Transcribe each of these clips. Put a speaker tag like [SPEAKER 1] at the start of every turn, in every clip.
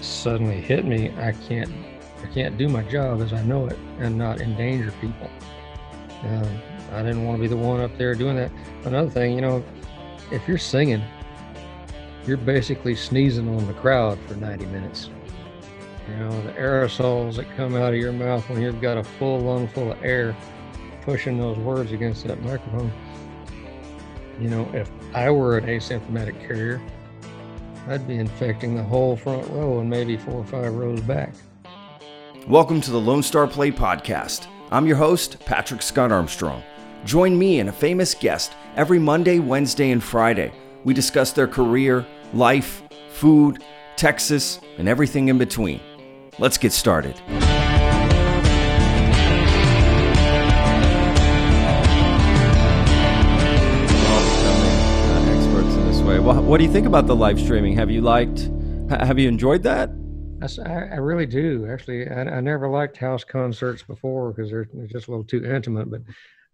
[SPEAKER 1] suddenly hit me, I can't I can't do my job as I know it and not endanger people. Um, I didn't want to be the one up there doing that. Another thing, you know, if you're singing, you're basically sneezing on the crowd for 90 minutes. You know, the aerosols that come out of your mouth when you've got a full lung full of air pushing those words against that microphone. You know, if I were an asymptomatic carrier, I'd be infecting the whole front row and maybe four or five rows back.
[SPEAKER 2] Welcome to the Lone Star Plate Podcast. I'm your host, Patrick Scott Armstrong. Join me and a famous guest every Monday, Wednesday, and Friday. We discuss their career, life, food, Texas, and everything in between. Let's get started. What do you think about the live streaming? Have you liked? Have you enjoyed that?
[SPEAKER 1] I, I really do. Actually, I, I, never liked house concerts before because they're, they're, just a little too intimate. But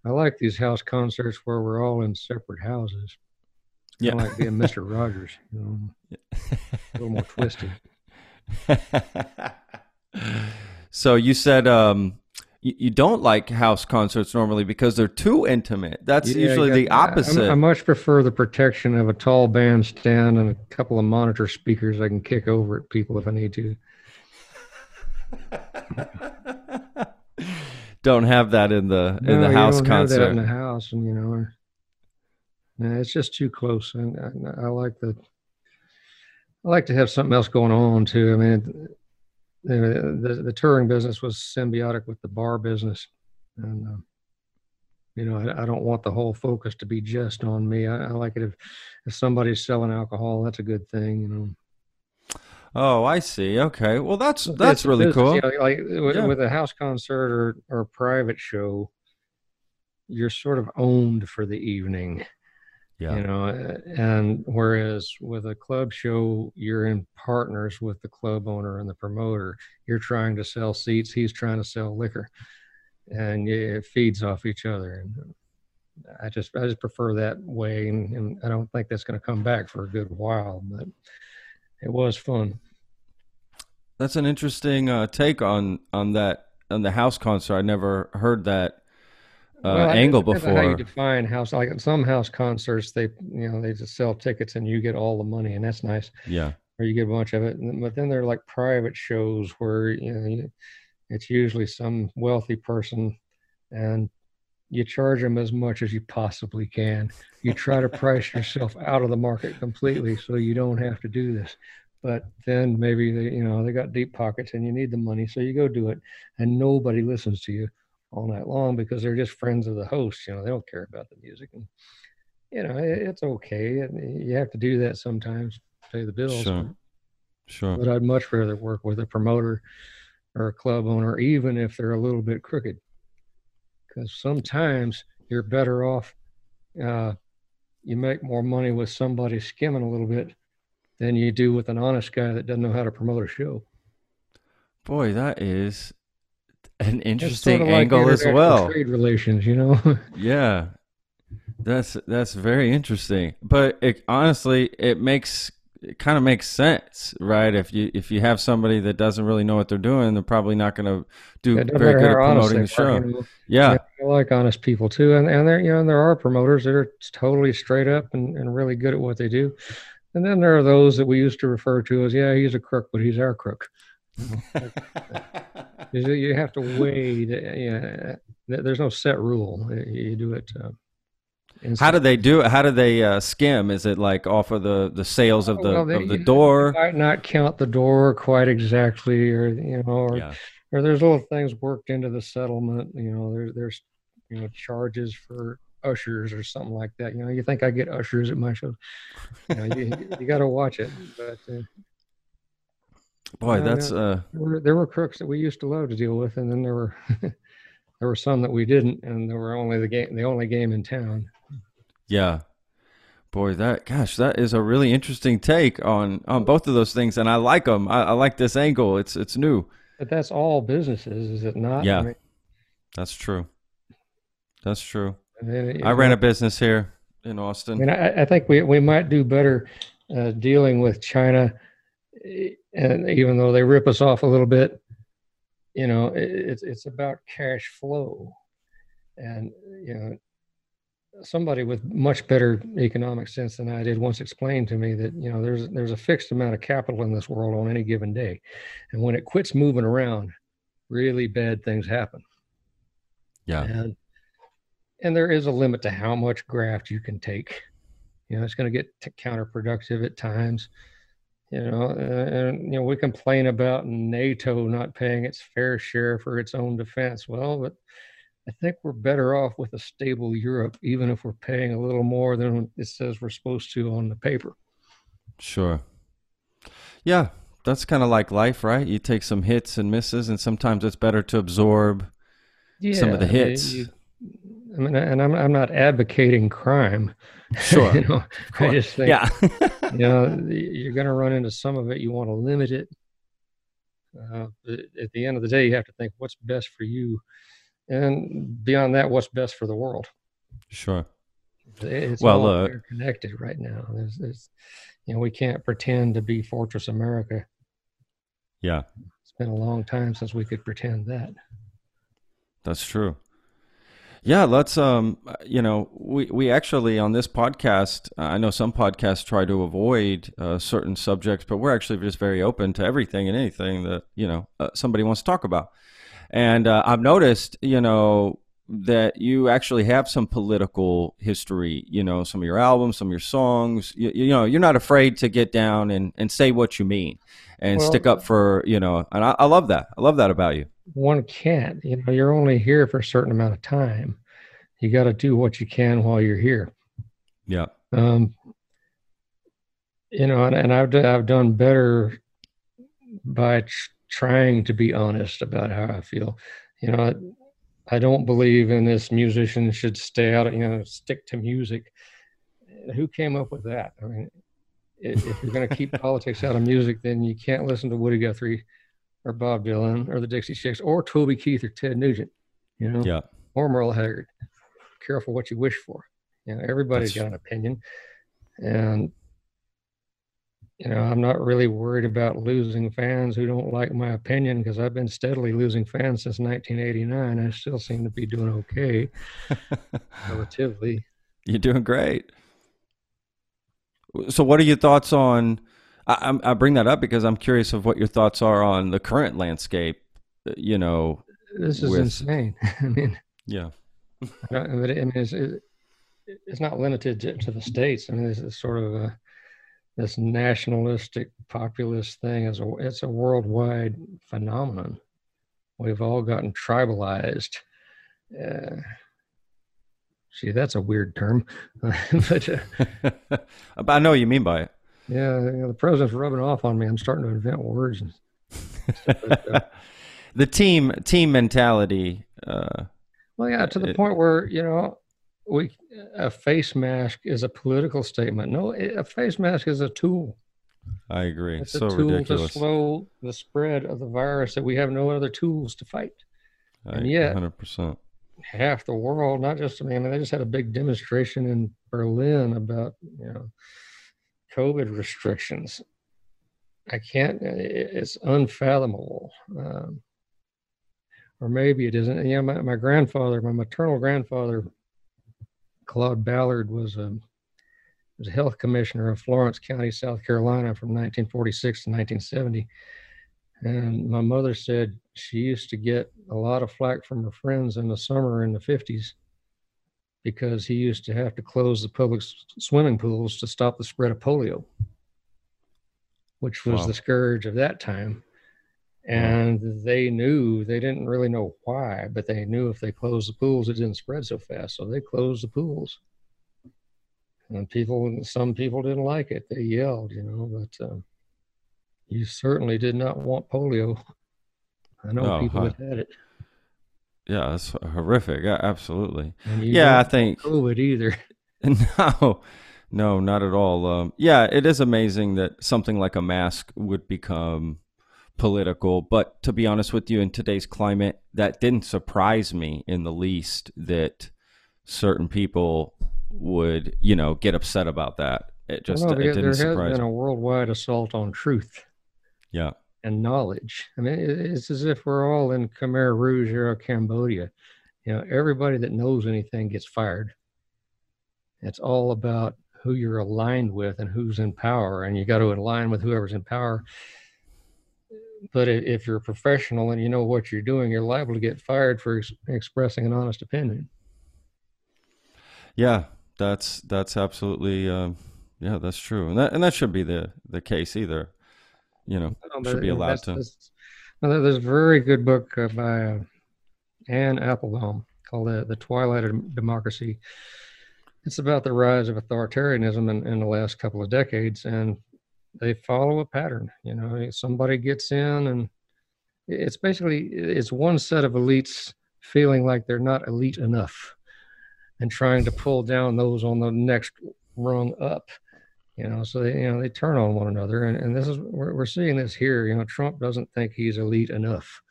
[SPEAKER 1] I like these house concerts where we're all in separate houses. Yeah, like being Mister Rogers. You know, a little more twisted.
[SPEAKER 2] so you said um, you, you, don't like house concerts normally because they're too intimate. That's yeah, usually got, the opposite.
[SPEAKER 1] I, I, much prefer the protection of a tall bandstand and a couple of monitor speakers I can kick over at people if I need to.
[SPEAKER 2] don't have that in the in the house concert.
[SPEAKER 1] in the house, and you know, it's just too close. And I, I like the I like to have something else going on too. I mean, the, the, the touring business was symbiotic with the bar business, and uh, you know, I, I, don't want the whole focus to be just on me. I, I, like it if if somebody's selling alcohol, that's a good thing, you know.
[SPEAKER 2] Oh, I see. Okay, well, that's that's really business,
[SPEAKER 1] cool. You know, like with, yeah. with a house concert or or a private show, you're sort of owned for the evening. Yeah. You know, and whereas with a club show, you're in partners with the club owner and the promoter. You're trying to sell seats, he's trying to sell liquor, and it feeds off each other. And I just, I just prefer that way, and, and I don't think that's going to come back for a good while. But it was fun.
[SPEAKER 2] That's an interesting uh, take on on that on the house concert. I never heard that uh, well, angle before.
[SPEAKER 1] How you define house? Like some house concerts, they you know they just sell tickets and you get all the money, and that's nice.
[SPEAKER 2] Yeah.
[SPEAKER 1] Or you get a bunch of it, but then they're like private shows where you know it's usually some wealthy person, and you charge them as much as you possibly can. You try to price yourself out of the market completely so you don't have to do this. But then maybe they, you know, they got deep pockets and you need the money, so you go do it, and nobody listens to you all night long because they're just friends of the host. You know, they don't care about the music, and you know, it, it's okay. And You have to do that sometimes, pay the bills.
[SPEAKER 2] Sure, sure.
[SPEAKER 1] But I'd much rather work with a promoter or a club owner, even if they're a little bit crooked, because sometimes you're better off. Uh, you make more money with somebody skimming a little bit than you do with an honest guy that doesn't know how to promote a show.
[SPEAKER 2] Boy, that is an interesting sort of angle as well.
[SPEAKER 1] Trade relations, you know.
[SPEAKER 2] yeah, that's that's very interesting. But it, honestly, it makes it kind of makes sense, right? If you if you have somebody that doesn't really know what they're doing, they're probably not going to do yeah, very good at promoting the show. You know? yeah.
[SPEAKER 1] I like honest people too, and and there you know there are promoters that are totally straight up and, and really good at what they do, and then there are those that we used to refer to as yeah he's a crook, but he's our crook. You have to weigh. The, you know, there's no set rule. You do it. Uh,
[SPEAKER 2] how do they do it? How do they uh, skim? Is it like off of the, the sales of the well, they, of the door?
[SPEAKER 1] might not count the door quite exactly, or you know, or, yeah. or there's little things worked into the settlement. You know, there's there's you know charges for ushers or something like that. You know, you think I get ushers at my shows? You, know, you, you got to watch it, but. Uh,
[SPEAKER 2] Boy, that's uh,
[SPEAKER 1] there were, there were crooks that we used to love to deal with, and then there were there were some that we didn't, and there were only the game the only game in town.
[SPEAKER 2] Yeah, boy, that gosh, that is a really interesting take on on both of those things, and I like them. I, I like this angle. It's it's new.
[SPEAKER 1] But that's all businesses, is it not?
[SPEAKER 2] Yeah, I mean, that's true. That's true. I ran a business here in Austin.
[SPEAKER 1] I mean, I, I think we we might do better uh, dealing with China and even though they rip us off a little bit, you know, it's it's about cash flow, and you know, somebody with much better economic sense than I did once explained to me that you know there's there's a fixed amount of capital in this world on any given day, and when it quits moving around, really bad things happen.
[SPEAKER 2] Yeah,
[SPEAKER 1] and and there is a limit to how much graft you can take. You know, it's going to get counterproductive at times you know, and you know we complain about NATO not paying its fair share for its own defense. Well, but I think we're better off with a stable Europe, even if we're paying a little more than it says we're supposed to on the paper.
[SPEAKER 2] Sure. Yeah, that's kind of like life, right? You take some hits and misses, and sometimes it's better to absorb yeah, some of the hits. You,
[SPEAKER 1] I mean, and I'm I'm not advocating crime.
[SPEAKER 2] Sure.
[SPEAKER 1] you know, I just think, yeah. you know, you're going to run into some of it. You want to limit it. Uh, at the end of the day, you have to think what's best for you, and beyond that, what's best for the world.
[SPEAKER 2] Sure.
[SPEAKER 1] It's well, all uh, connected right now. There's, there's, you know, we can't pretend to be Fortress America.
[SPEAKER 2] Yeah.
[SPEAKER 1] It's been a long time since we could pretend that.
[SPEAKER 2] That's true. Yeah, let's um you know, we we actually on this podcast, uh, I know some podcasts try to avoid uh, certain subjects, but we're actually just very open to everything and anything that, you know, uh, somebody wants to talk about. And uh, I've noticed, you know, that you actually have some political history, you know, some of your albums, some of your songs, you, you know, you're not afraid to get down and, and say what you mean and well, stick up for, you know, and I, I love that. I love that about you
[SPEAKER 1] one can't. You know, you're only here for a certain amount of time. You got to do what you can while you're here.
[SPEAKER 2] Yeah.
[SPEAKER 1] Um, you know, and, and I've I've done better by tr- trying to be honest about how I feel. You know, I, I don't believe in this musician should stay out. You know, stick to music. Who came up with that? I mean, if, if you're going to keep politics out of music, then you can't listen to Woody Guthrie or Bob Dylan or the Dixie Chicks or Toby Keith or Ted Nugent, you know,
[SPEAKER 2] yeah.
[SPEAKER 1] or Merle Haggard. Careful what you wish for. You know, everybody's That's... got an opinion, and you know, I'm not really worried about losing fans who don't like my opinion because I've been steadily losing fans since 1989. I still seem to be doing okay, relatively.
[SPEAKER 2] You're doing great. So, what are your thoughts on? I, I bring that up because I'm curious of what your thoughts are on the current landscape. Uh, you know,
[SPEAKER 1] this is with, insane. I mean,
[SPEAKER 2] yeah,
[SPEAKER 1] I mean, it's, it's not limited to, to, the states. I mean, this is sort of a this nationalistic populist thing is a it's a worldwide phenomenon. We've all gotten tribalized. Uh, see, that's a weird term, but
[SPEAKER 2] uh, I know what you mean by it.
[SPEAKER 1] Yeah, you know, the president's rubbing off on me. I'm starting to invent words. And
[SPEAKER 2] the team team mentality. Uh,
[SPEAKER 1] well, yeah, to the it, point where you know we a face mask is a political statement. No, a face mask is a tool.
[SPEAKER 2] I agree.
[SPEAKER 1] It's
[SPEAKER 2] so
[SPEAKER 1] a tool
[SPEAKER 2] ridiculous.
[SPEAKER 1] to slow the spread of the virus that we have no other tools to fight.
[SPEAKER 2] I, and yet, 100%.
[SPEAKER 1] half the world, not just I mean, they just had a big demonstration in Berlin about you know COVID restrictions. I can't, it's unfathomable. Um, or maybe it isn't. Yeah, my, my grandfather, my maternal grandfather, Claude Ballard, was a, was a health commissioner of Florence County, South Carolina from 1946 to 1970. And my mother said she used to get a lot of flack from her friends in the summer in the 50s because he used to have to close the public swimming pools to stop the spread of polio, which was wow. the scourge of that time. And wow. they knew, they didn't really know why, but they knew if they closed the pools, it didn't spread so fast. So they closed the pools. And people, some people didn't like it. They yelled, you know, but uh, you certainly did not want polio. I know oh, people huh. that had it.
[SPEAKER 2] Yeah, that's horrific. Yeah, absolutely. Yeah, I think
[SPEAKER 1] COVID either.
[SPEAKER 2] No, no, not at all. Um, yeah, it is amazing that something like a mask would become political. But to be honest with you, in today's climate, that didn't surprise me in the least that certain people would, you know, get upset about that. It just well, it didn't
[SPEAKER 1] there
[SPEAKER 2] surprise
[SPEAKER 1] has been a worldwide assault on truth.
[SPEAKER 2] Yeah.
[SPEAKER 1] And knowledge. I mean, it's as if we're all in Khmer Rouge or Cambodia. You know, everybody that knows anything gets fired. It's all about who you're aligned with and who's in power, and you got to align with whoever's in power. But if you're a professional and you know what you're doing, you're liable to get fired for ex- expressing an honest opinion.
[SPEAKER 2] Yeah, that's that's absolutely um, yeah, that's true, and that and that should be the the case either. You know, no, should be allowed to.
[SPEAKER 1] there's a very good book uh, by uh, Anne Applebaum called the, the Twilight of Democracy. It's about the rise of authoritarianism in, in the last couple of decades, and they follow a pattern. You know, somebody gets in, and it's basically it's one set of elites feeling like they're not elite enough, and trying to pull down those on the next rung up. You know, so they you know they turn on one another, and, and this is we're, we're seeing this here. You know, Trump doesn't think he's elite enough.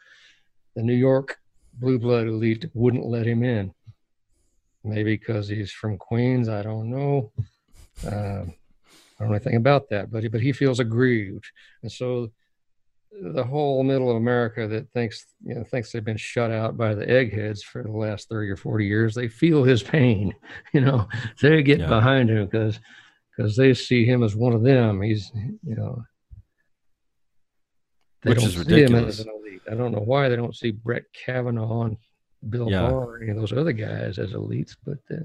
[SPEAKER 1] The New York blue blood elite wouldn't let him in. Maybe because he's from Queens. I don't know. Uh, I don't know anything about that, but he, but he feels aggrieved, and so the whole middle of America that thinks you know thinks they've been shut out by the eggheads for the last thirty or forty years, they feel his pain. You know, they get yeah. behind him because because they see him as one of them. He's you know,
[SPEAKER 2] they which is ridiculous.
[SPEAKER 1] I don't know why they don't see Brett Kavanaugh and Bill yeah. Barr or any of those other guys as elites, but. Uh,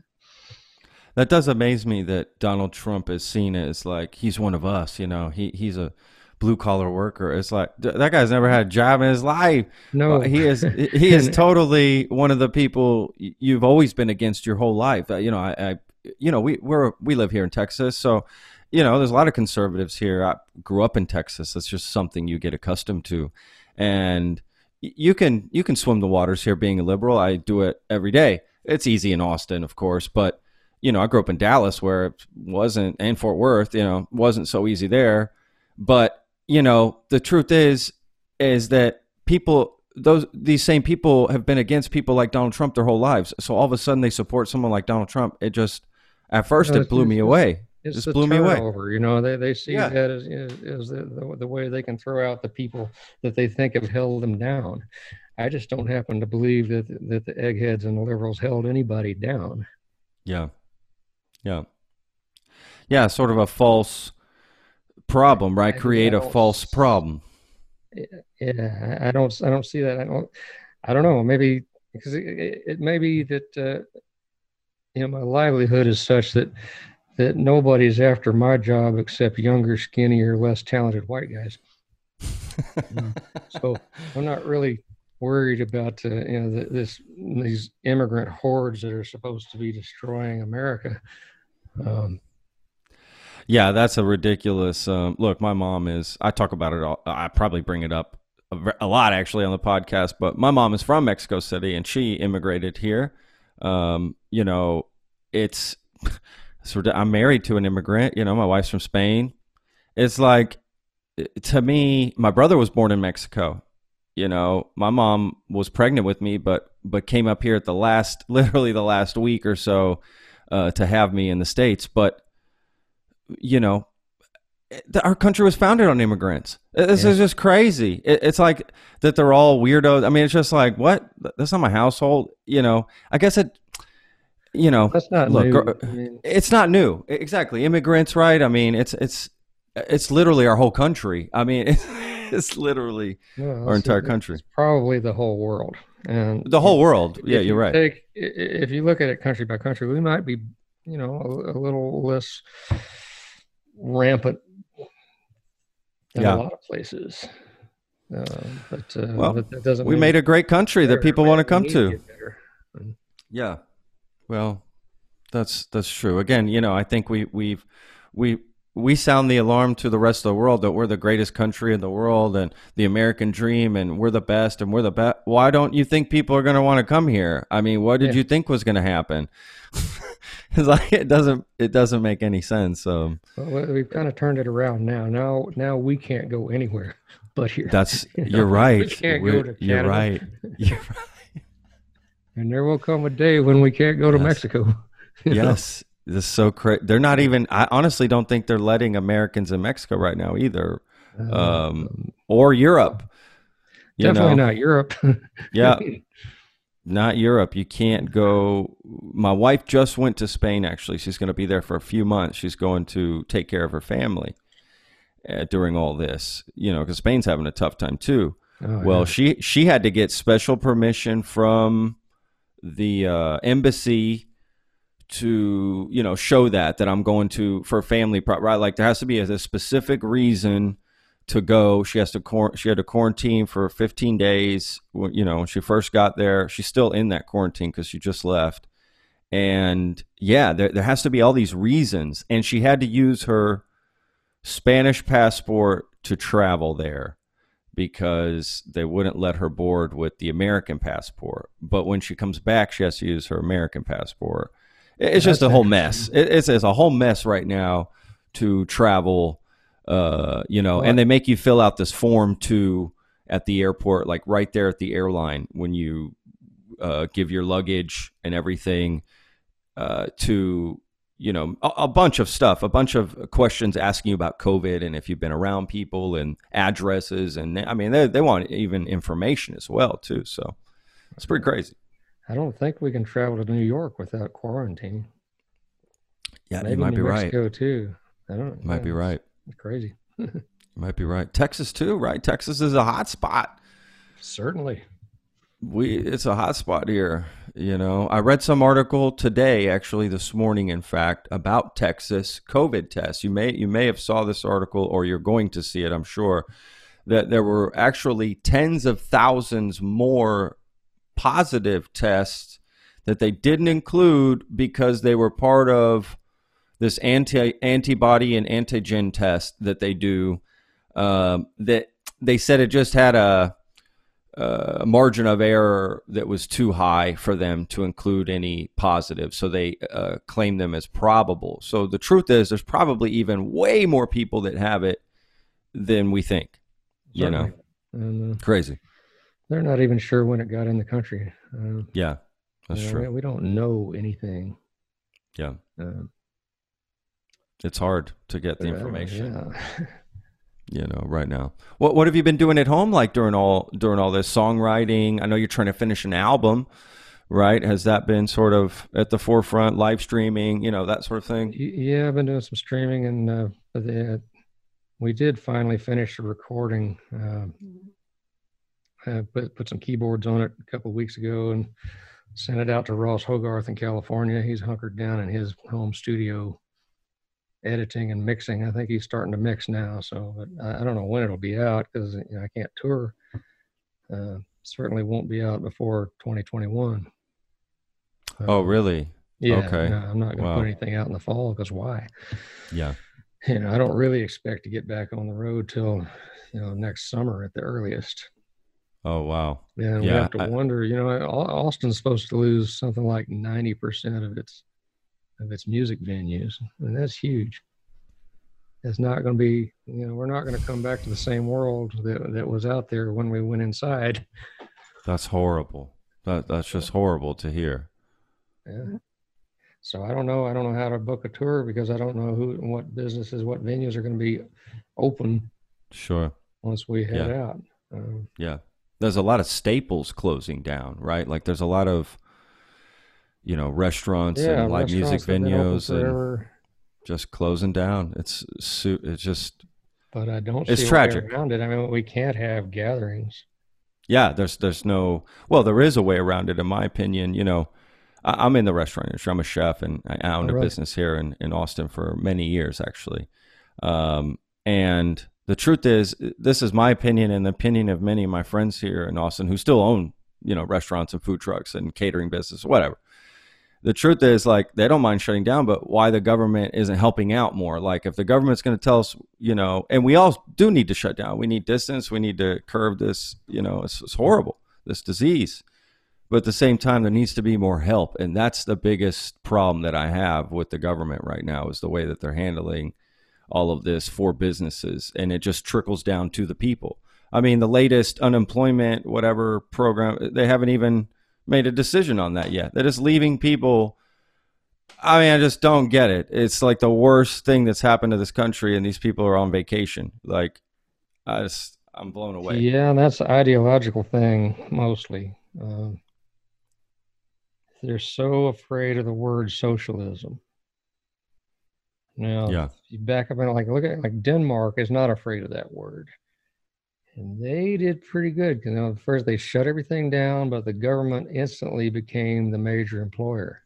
[SPEAKER 2] that does amaze me that Donald Trump is seen as like he's one of us. You know, he he's a blue collar worker. It's like that guy's never had a job in his life.
[SPEAKER 1] No,
[SPEAKER 2] he is he is totally one of the people you've always been against your whole life. Uh, you know, I, I you know we we're we live here in Texas, so you know there's a lot of conservatives here. I grew up in Texas. That's just something you get accustomed to, and you can you can swim the waters here being a liberal. I do it every day. It's easy in Austin, of course, but you know, I grew up in Dallas where it wasn't, and Fort Worth, you know, wasn't so easy there. But you know, the truth is, is that people, those these same people have been against people like Donald Trump their whole lives. So all of a sudden they support someone like Donald Trump. It just, at first, it blew me away. It just blew me away.
[SPEAKER 1] You know, they, they see yeah. that as, as the, the, the way they can throw out the people that they think have held them down. I just don't happen to believe that that the eggheads and the liberals held anybody down.
[SPEAKER 2] Yeah. Yeah. Yeah, sort of a false problem, right? Create a false problem.
[SPEAKER 1] Yeah, I don't, I don't see that. I don't, I don't know. Maybe because it, it may be that uh, you know my livelihood is such that that nobody's after my job except younger, skinnier, less talented white guys. so I'm not really worried about uh, you know the, this these immigrant hordes that are supposed to be destroying America. Um,
[SPEAKER 2] yeah, that's a ridiculous. Um, look, my mom is. I talk about it. All, I probably bring it up a, a, lot actually on the podcast. But my mom is from Mexico City, and she immigrated here. Um, you know, it's. So I'm married to an immigrant. You know, my wife's from Spain. It's like, to me, my brother was born in Mexico. You know, my mom was pregnant with me, but but came up here at the last, literally the last week or so uh, to have me in the states. But you know, our country was founded on immigrants. This yeah. is just crazy. It's like that they're all weirdos. I mean, it's just like what? That's not my household. You know, I guess it. You know,
[SPEAKER 1] that's not look. New. I
[SPEAKER 2] mean, it's not new. Exactly, immigrants, right? I mean, it's it's it's literally our whole country. I mean, it's, it's literally our entire country. It's
[SPEAKER 1] probably the whole world. And
[SPEAKER 2] the whole world. Yeah, you're right.
[SPEAKER 1] Take, if you look at it country by country, we might be, you know, a, a little less rampant in yeah. a lot of places. Uh, but, uh,
[SPEAKER 2] well, that doesn't. We made a great country that people want to come to. Yeah. Well, that's that's true. Again, you know, I think we we've we we sound the alarm to the rest of the world that we're the greatest country in the world and the American dream and we're the best and we're the best. Why don't you think people are going to want to come here? I mean, what did yeah. you think was going to happen? it's like it doesn't it doesn't make any sense. So
[SPEAKER 1] well, we've kind of turned it around now. Now now we can't go anywhere but here.
[SPEAKER 2] That's you are right. We can't we're, go to Canada. You're right. You're right.
[SPEAKER 1] and there will come a day when we can't go to yes. Mexico.
[SPEAKER 2] yes. This is so crazy. They're not even. I honestly don't think they're letting Americans in Mexico right now either. Um, um or Europe.
[SPEAKER 1] Definitely know? not Europe.
[SPEAKER 2] yeah. Not Europe. You can't go. My wife just went to Spain, actually. She's going to be there for a few months. She's going to take care of her family uh, during all this, you know, because Spain's having a tough time too. Oh, well, yeah. she she had to get special permission from the uh, embassy to you know show that that I'm going to for family right? Like there has to be a, a specific reason to go. She has to she had to quarantine for 15 days you know when she first got there. She's still in that quarantine because she just left. And yeah there, there has to be all these reasons. And she had to use her Spanish passport to travel there because they wouldn't let her board with the American passport. But when she comes back, she has to use her American passport. It's just a whole mess. It's, it's a whole mess right now to travel, uh, you know, and they make you fill out this form too at the airport, like right there at the airline when you uh, give your luggage and everything uh, to you know a, a, bunch of stuff a bunch of questions asking you about covid and if you've been around people and addresses and i mean they, they want even information as well too so it's pretty crazy
[SPEAKER 1] i don't think we can travel to new york without quarantine.
[SPEAKER 2] Yeah Maybe you might new be
[SPEAKER 1] Mexico
[SPEAKER 2] right
[SPEAKER 1] too. I don't
[SPEAKER 2] might be right.
[SPEAKER 1] Crazy.
[SPEAKER 2] You might be right. Texas too right? Texas is a hot spot.
[SPEAKER 1] Certainly.
[SPEAKER 2] We it's a hot spot here you know. I read some article today actually this morning in fact about texas covid tests. You may you may have saw this article or you're going to see it i'm sure that there were actually tens of thousands more positive tests that they didn't include because they were part of this anti antibody and antigen test that they do uh, that they said it just had a a margin of error that was too high for them to include any positive. So they uh, claim them as probable. So the truth is, there's probably even way more people that have it than we think. You know, uh, crazy.
[SPEAKER 1] They're not even sure when it got in the country.
[SPEAKER 2] Uh, yeah, that's
[SPEAKER 1] you
[SPEAKER 2] know, true.
[SPEAKER 1] We don't know anything.
[SPEAKER 2] Yeah. Uh, it's hard to get the information. Yeah. you know right now what what have you been doing at home like during all during all this songwriting i know you're trying to finish an album right has that been sort of at the forefront live streaming you know that sort of thing
[SPEAKER 1] yeah i've been doing some streaming and uh, the, we did finally finish the recording uh, I put, put some keyboards on it a couple weeks ago and sent it out to ross hogarth in california he's hunkered down in his home studio editing and mixing. I think he's starting to mix now, so I, I don't know when it'll be out because you know, I can't tour. Uh, certainly won't be out before 2021.
[SPEAKER 2] oh, really?
[SPEAKER 1] Yeah. Okay. No, I'm not going to wow. put anything out in the fall because why?
[SPEAKER 2] Yeah.
[SPEAKER 1] You know, I don't really expect to get back on the road till you know next summer at the earliest.
[SPEAKER 2] Oh wow!
[SPEAKER 1] Yeah, yeah, we have to I, wonder. You know, Austin's supposed to lose something like ninety percent of its of its music venues, and that's huge. It's not going to be, you know, we're not going to come back to the same world that that was out there when we went inside.
[SPEAKER 2] That's horrible. That that's just horrible to hear.
[SPEAKER 1] Yeah. So I don't know. I don't know how to book a tour because I don't know who, what businesses, what venues are going to be open.
[SPEAKER 2] Sure.
[SPEAKER 1] Once we head
[SPEAKER 2] yeah.
[SPEAKER 1] out.
[SPEAKER 2] Um, yeah. There's a lot of staples closing down, right? Like there's a lot of you know restaurants yeah, and live music venues and just closing down. It's it's just.
[SPEAKER 1] But I don't.
[SPEAKER 2] It's tragic.
[SPEAKER 1] around it. I mean, we can't have gatherings.
[SPEAKER 2] Yeah, there's there's no well, there is a way around it, in my opinion. You know, I, am in the restaurant industry. I'm a chef, and I own oh, a business here in in Austin for many years, actually. Um, and the truth is, this is my opinion and the opinion of many of my friends here in Austin who still own, you know, restaurants and food trucks and catering business, whatever. The truth is like they don't mind shutting down but why the government isn't helping out more? Like if the government's going to tell us you know and we all do need to shut down. We need distance. We need to curb this you know it's, it's horrible this disease. But at the same time there needs to be more help and that's the biggest problem that i have with the government right now is the way that they're handling all of this for businesses and it just trickles down to the people i mean the latest unemployment whatever program they haven't even made a decision on that yet. They're just leaving people. I mean, I just don't get it. It's like the worst thing that's happened to this country, and these people are on vacation. Like, I just, I'm blown away.
[SPEAKER 1] Yeah, that's an ideological thing mostly. Um, they're so afraid of the word socialism. Now,
[SPEAKER 2] Yeah.
[SPEAKER 1] you back up and like look at like Denmark is not afraid of that word, and they did pretty good. You know, first they shut everything down, but the government instantly became the major employer.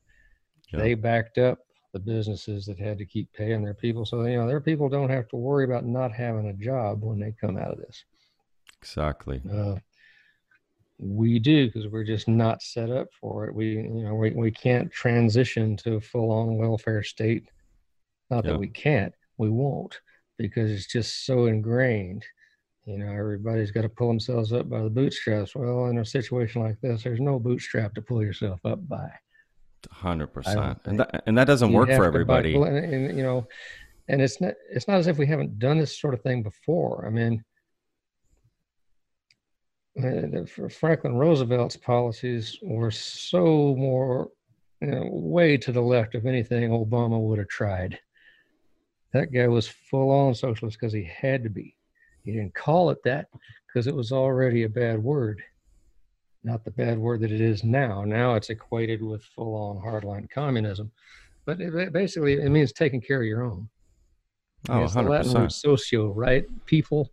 [SPEAKER 2] Yeah.
[SPEAKER 1] They backed up the businesses that had to keep paying their people, so you know their people don't have to worry about not having a job when they come out of this.
[SPEAKER 2] Exactly.
[SPEAKER 1] Uh, we do because we're just not set up for it. We, you know, we, we can't transition to a full-on welfare state. Not
[SPEAKER 2] Yeah.
[SPEAKER 1] that we can't, we won't, because it's just so ingrained. You know, everybody's got to pull themselves up by the bootstraps. Well, in a situation like this, there's no bootstrap to pull yourself up by.
[SPEAKER 2] Hundred percent, And that and that doesn't work for everybody.
[SPEAKER 1] buckle And, and, you know, and it's not it's not as if we haven't done this sort of thing before. I mean, Franklin Roosevelt's policies were so more, you know, way to the left of anything Obama would have tried. That guy was full on socialist because he had to be. He didn't call it that because it was already a bad word. Not the bad word that it is now. Now it's equated with full on hardline communism. But it, ba- basically, it means taking care of your own.
[SPEAKER 2] Oh,
[SPEAKER 1] it's the Latin word socio, right? People,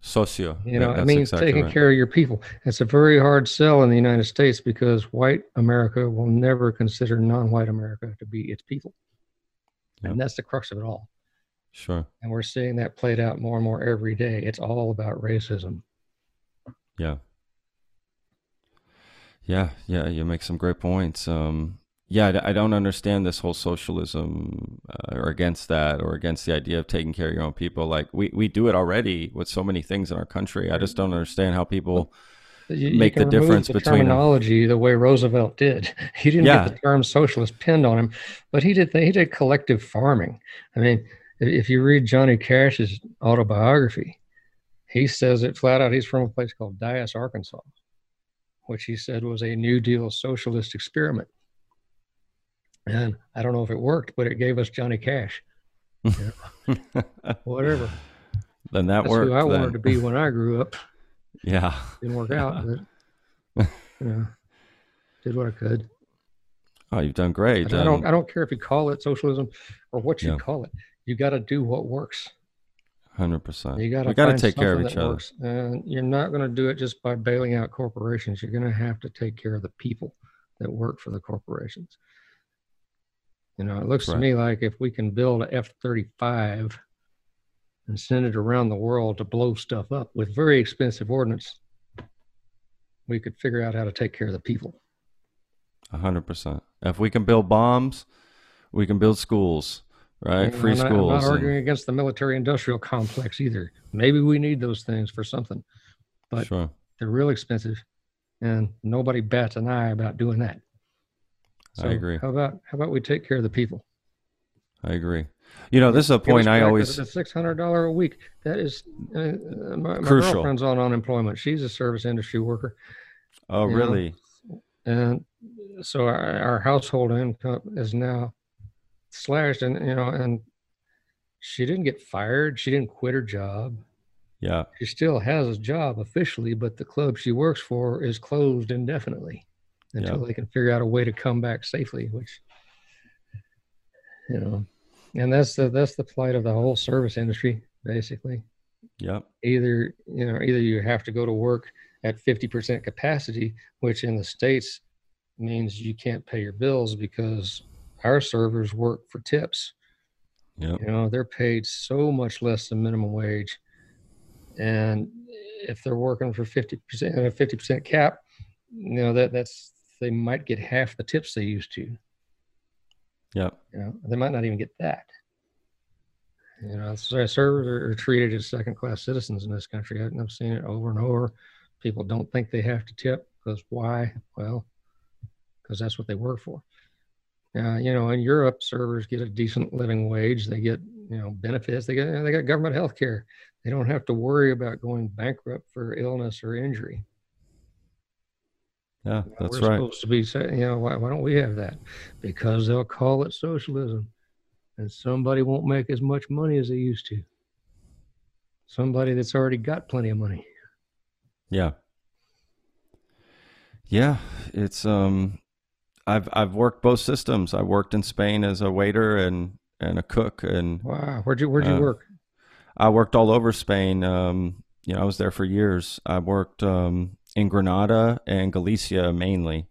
[SPEAKER 2] Socio.
[SPEAKER 1] you know,
[SPEAKER 2] That-
[SPEAKER 1] it means
[SPEAKER 2] exactly
[SPEAKER 1] taking
[SPEAKER 2] right.
[SPEAKER 1] care of your people. It's a very hard sell in the United States because white America will never consider non-white America to be its people,
[SPEAKER 2] Yep.
[SPEAKER 1] and that's the crux of it all.
[SPEAKER 2] Sure.
[SPEAKER 1] And we're seeing that played out more and more every day. It's all about racism.
[SPEAKER 2] Yeah. Yeah, yeah, you make some great points. Um, yeah, I don't understand this whole socialism uh, or against that or against the idea of taking care of your own people. Like we, we do it already with so many things in our country. I just don't understand how people.
[SPEAKER 1] You,
[SPEAKER 2] Make the
[SPEAKER 1] can remove
[SPEAKER 2] difference
[SPEAKER 1] the
[SPEAKER 2] between
[SPEAKER 1] terminology the way Roosevelt did. He didn't
[SPEAKER 2] Yeah.
[SPEAKER 1] get the term socialist pinned on him, but he did. He did collective farming. I mean, if- you read Johnny Cash's autobiography, he says it flat out. He's from a place called Dyess, Arkansas, which he said was a New Deal socialist experiment. And I don't know if it worked, but it gave us Johnny Cash. Whatever.
[SPEAKER 2] then that
[SPEAKER 1] That's
[SPEAKER 2] worked.
[SPEAKER 1] who I
[SPEAKER 2] then.
[SPEAKER 1] wanted to be when I grew up.
[SPEAKER 2] Yeah.
[SPEAKER 1] Didn't work out, but you know, did what I could.
[SPEAKER 2] Oh, you've done great.
[SPEAKER 1] I don't.
[SPEAKER 2] Um,
[SPEAKER 1] I don't care if you call it socialism or what you
[SPEAKER 2] Yeah.
[SPEAKER 1] call it. You got to do what works.
[SPEAKER 2] Hundred percent.
[SPEAKER 1] You got to.
[SPEAKER 2] We got to take care of each other.
[SPEAKER 1] Works. And you're not going to do it just by bailing out corporations. You're going to have to take care of the people that work for the corporations. You know, it looks
[SPEAKER 2] Right.
[SPEAKER 1] to me like if we can build a F-35 and send it around the world to blow stuff up with very expensive ordnance, we could figure out how to take care of the people.
[SPEAKER 2] hundred percent. If we can build bombs, we can build schools, right? Free
[SPEAKER 1] I'm not, I'm
[SPEAKER 2] schools.
[SPEAKER 1] not
[SPEAKER 2] and-
[SPEAKER 1] arguing against the military industrial complex either. Maybe we need those things for something, but
[SPEAKER 2] sure.
[SPEAKER 1] they're real expensive and nobody bats an eye about doing that.
[SPEAKER 2] I agree.
[SPEAKER 1] How about how about we take care of the people?
[SPEAKER 2] I agree. You know, this is a point I always.
[SPEAKER 1] the six hundred dollar a week. That is uh, uh, my, my
[SPEAKER 2] Crucial.
[SPEAKER 1] girlfriend's on unemployment. She's a service industry worker,
[SPEAKER 2] Oh,
[SPEAKER 1] you know,
[SPEAKER 2] really?
[SPEAKER 1] and so our, our household income is now slashed. And you know, and she didn't get fired. She didn't quit her job.
[SPEAKER 2] Yeah.
[SPEAKER 1] She still has a job officially, but the club she works for is closed indefinitely until
[SPEAKER 2] Yeah.
[SPEAKER 1] they can figure out a way to come back safely. Which, you know, and that's the that's the plight of the whole service industry, basically.
[SPEAKER 2] yeah
[SPEAKER 1] Either you know, either you have to go to work at fifty percent capacity, which in the states means you can't pay your bills because our servers work for tips.
[SPEAKER 2] Yep.
[SPEAKER 1] You know, they're paid so much less than minimum wage. And if they're working for 50% a 50% cap, you know, that that's they might get half the tips they used to.
[SPEAKER 2] Yeah.
[SPEAKER 1] You know, they might not even get that. You know, so servers are, treated as second class citizens in this country. I've seen it over and over. People don't think they have to tip because why? Well, because that's what they work for. Uh, you know, in Europe, servers get a decent living wage. They get, you know, benefits. They get they got government health care. They don't have to worry about going bankrupt for illness or injury.
[SPEAKER 2] Yeah.
[SPEAKER 1] You know,
[SPEAKER 2] That's
[SPEAKER 1] we're
[SPEAKER 2] right.
[SPEAKER 1] supposed to be saying, you know, why, why don't we have that? Because they'll call it socialism, and somebody won't make as much money as they used to. somebody that's already got plenty of money.
[SPEAKER 2] Yeah. Yeah, it's um I've I've worked both systems. I worked in Spain as a waiter and and a cook and
[SPEAKER 1] wow, where'd you where'd you uh, work?
[SPEAKER 2] I worked all over Spain. Um, you know, I was there for years. I worked um, in Granada and Galicia mainly.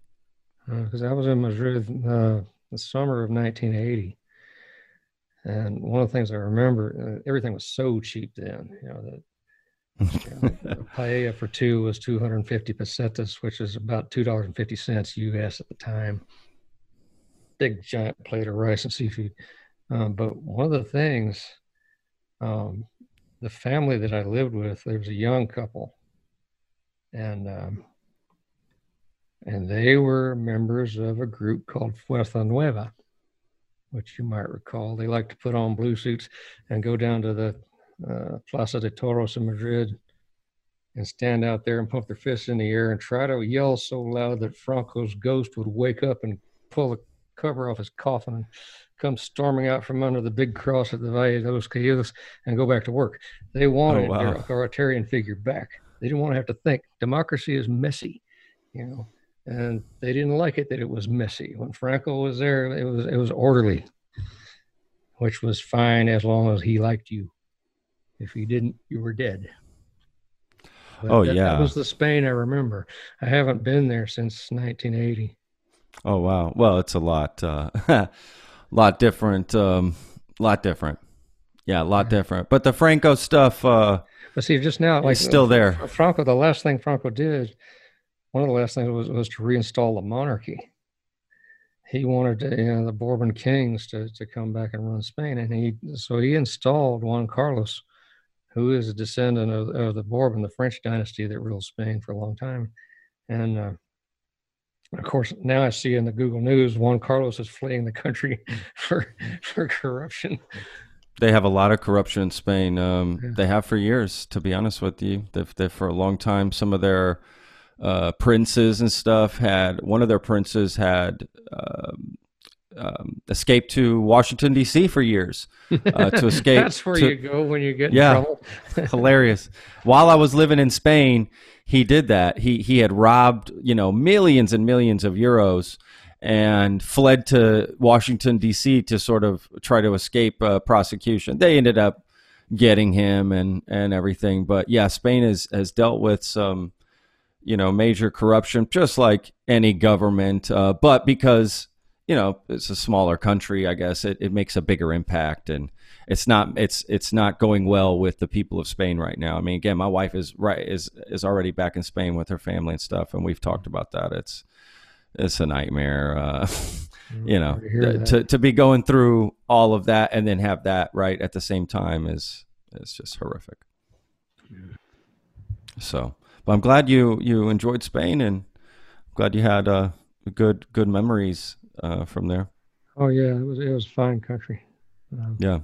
[SPEAKER 1] Because uh, I was in Madrid uh, the summer of 1980, and one of the things I remember, uh, everything was so cheap then. You know that paella for two was 250 pesetas, which is about $2.50 US at the time. Big giant plate of rice and seafood. Um, but one of the things, um, the family that I lived with, there was a young couple, and um, and they were members of a group called Fuerza Nueva, which you might recall. They like to put on blue suits and go down to the uh, Plaza de Toros in Madrid and stand out there and pump their fists in the air and try to yell so loud that Franco's ghost would wake up and pull the cover off his coffin and come storming out from under the big cross at the Valle de los Caídos and go back to work. They wanted oh, wow. their authoritarian figure back. They didn't want to have to think. Democracy is messy, you know, and they didn't like it that it was messy. When Franco was there, it was it was orderly, which was fine as long as he liked you. If you didn't, you were dead.
[SPEAKER 2] But oh that, yeah,
[SPEAKER 1] that was the Spain I remember. I haven't been there since 1980.
[SPEAKER 2] Oh wow. Well, it's a lot, uh, lot different. Um, lot different. Yeah, a lot yeah. different. But the Franco stuff. Uh,
[SPEAKER 1] but see, just now, like
[SPEAKER 2] still uh, there.
[SPEAKER 1] Franco, the last thing Franco did, one of the last things was was to reinstall the monarchy. He wanted to, you know, the Bourbon kings to to come back and run Spain, and he so he installed Juan Carlos who is a descendant of, of the Bourbon, the French dynasty that ruled Spain for a long time. And uh, of course, now I see in the Google News, Juan Carlos is fleeing the country for for corruption.
[SPEAKER 2] They have a lot of corruption in Spain. Um, yeah. They have for years, to be honest with you. They've, they've for a long time. Some of their uh, princes and stuff had one of their princes had um, um, escaped to Washington D.C. for years uh, to escape.
[SPEAKER 1] That's where
[SPEAKER 2] to,
[SPEAKER 1] you go when you get
[SPEAKER 2] yeah,
[SPEAKER 1] trouble.
[SPEAKER 2] hilarious. While I was living in Spain, he did that. He he had robbed you know millions and millions of euros and fled to Washington D.C. to sort of try to escape uh, prosecution. They ended up getting him and and everything. But yeah, Spain has has dealt with some you know major corruption, just like any government. Uh, but because you know it's a smaller country i guess it, it makes a bigger impact and it's not it's it's not going well with the people of spain right now. I mean again my wife is right is is already back in spain with her family and stuff and we've talked about that. It's it's a nightmare uh, mm, you know to, to, to be going through all of that and then have that right at the same time is is just horrific. Yeah. so but i'm glad you you enjoyed spain and glad you had uh good good memories uh, from there?
[SPEAKER 1] Oh yeah, it was it was fine country.
[SPEAKER 2] Um, yeah,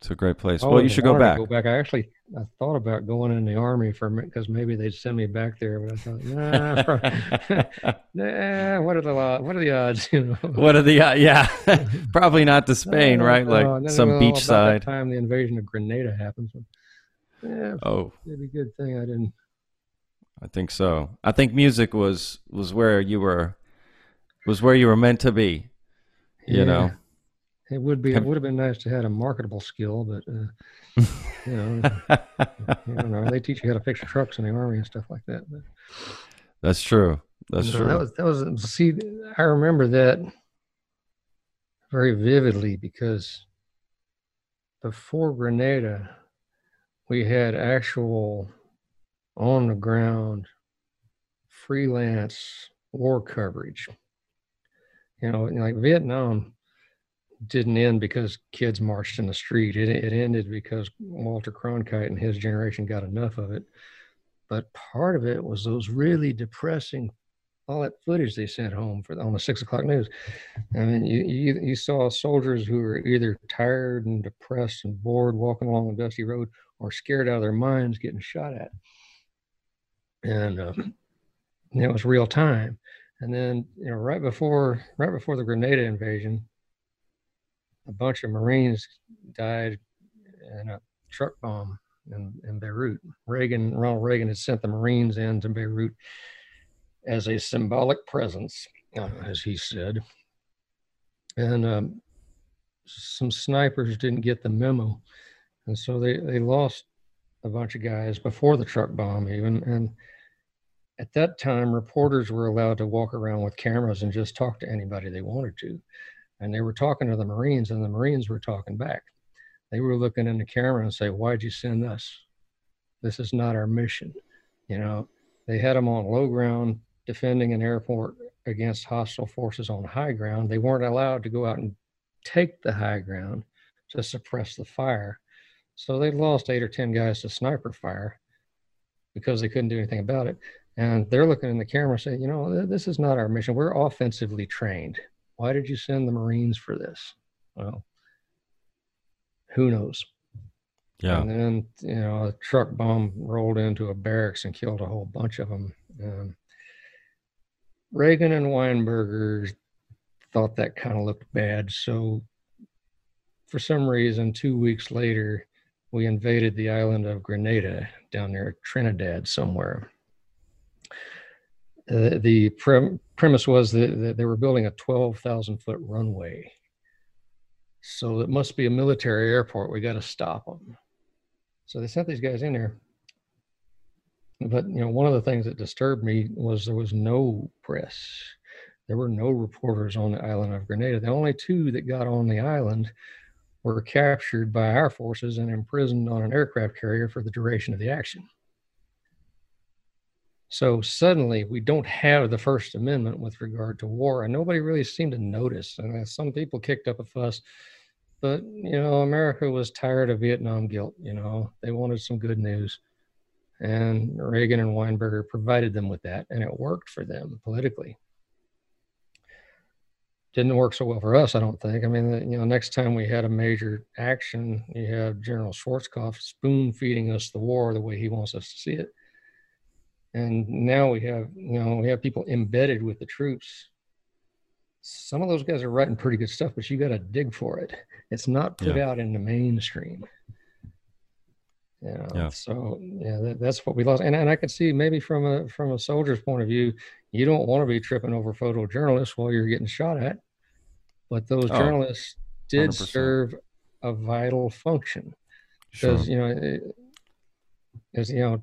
[SPEAKER 2] it's a great place. well, you should go back.
[SPEAKER 1] Go back. I actually I thought about going in the army for because maybe they'd send me back there, but I thought, nah, nah what are the what are the odds? You know,
[SPEAKER 2] what are the uh, yeah, probably not to Spain, uh, right? Like uh, some beach side.
[SPEAKER 1] time the invasion of Grenada happened. So, yeah,
[SPEAKER 2] oh,
[SPEAKER 1] maybe a good thing I didn't.
[SPEAKER 2] I think so. I think music was was where you were was where you were meant to be. You yeah. know,
[SPEAKER 1] it would be. It would have been nice to have a marketable skill, but uh, you know, you know, they teach you how to fix trucks in the army and stuff like that. But,
[SPEAKER 2] That's true. That's true.
[SPEAKER 1] That was that was. See, I remember that very vividly because before Grenada, we had actual on the ground freelance war coverage you know, like Vietnam didn't end because kids marched in the street. It, it ended because Walter Cronkite and his generation got enough of it. But part of it was those really depressing, all that footage they sent home for on the six o'clock news. I mean, you, you, you saw soldiers who were either tired and depressed and bored walking along a dusty road or scared out of their minds getting shot at. And uh, it was real time. And then, you know, right before right before the Grenada invasion, a bunch of Marines died in a truck bomb in, in Beirut. Reagan, Ronald Reagan had sent the Marines in to Beirut as a symbolic presence, uh, as he said. And um, some snipers didn't get the memo. And so they, they lost a bunch of guys before the truck bomb, even. And at that time, reporters were allowed to walk around with cameras and just talk to anybody they wanted to. And they were talking to the Marines, and the Marines were talking back. They were looking in the camera and say, "Why'd you send us? This is not our mission." You know, they had them on low ground defending an airport against hostile forces on high ground. They weren't allowed to go out and take the high ground to suppress the fire. So they lost eight or 10 guys to sniper fire because they couldn't do anything about it. And they're looking in the camera saying, you know, this is not our mission. We're offensively trained. Why did you send the Marines for this? Well, who knows?
[SPEAKER 2] Yeah.
[SPEAKER 1] And then, you know, a truck bomb rolled into a barracks and killed a whole bunch of them. Um, Reagan and Weinberger thought that kind of looked bad. So, for some reason, two weeks later, we invaded the island of Grenada down near Trinidad somewhere. Uh, the pre- premise was that, that, they were building a 12,000 foot runway. So it must be a military airport. We got to stop them. So they sent these guys in there. But you know, one of the things that disturbed me was there was no press. There were no reporters on the island of Grenada. The only two that got on the island were captured by our forces and imprisoned on an aircraft carrier for the duration of the action. So suddenly we don't have the First Amendment with regard to war, and nobody really seemed to notice. And some people kicked up a fuss, but you know, America was tired of Vietnam guilt. You know, they wanted some good news, and Reagan and Weinberger provided them with that, and it worked for them politically didn't work so well for us, I don't think. I mean, you know, next time we had a major action, you have General Schwarzkopf spoon feeding us the war the way he wants us to see it. And now we have, you know, we have people embedded with the troops. Some of those guys are writing pretty good stuff, but you got to dig for it. It's not put yeah. out in the mainstream. You know, yeah. So yeah, that, that's what we lost. And and I could see maybe from a from a soldier's point of view, you don't want to be tripping over photojournalists while you're getting shot at. But those oh, journalists did 100%. serve a vital function because sure. you know, as you know,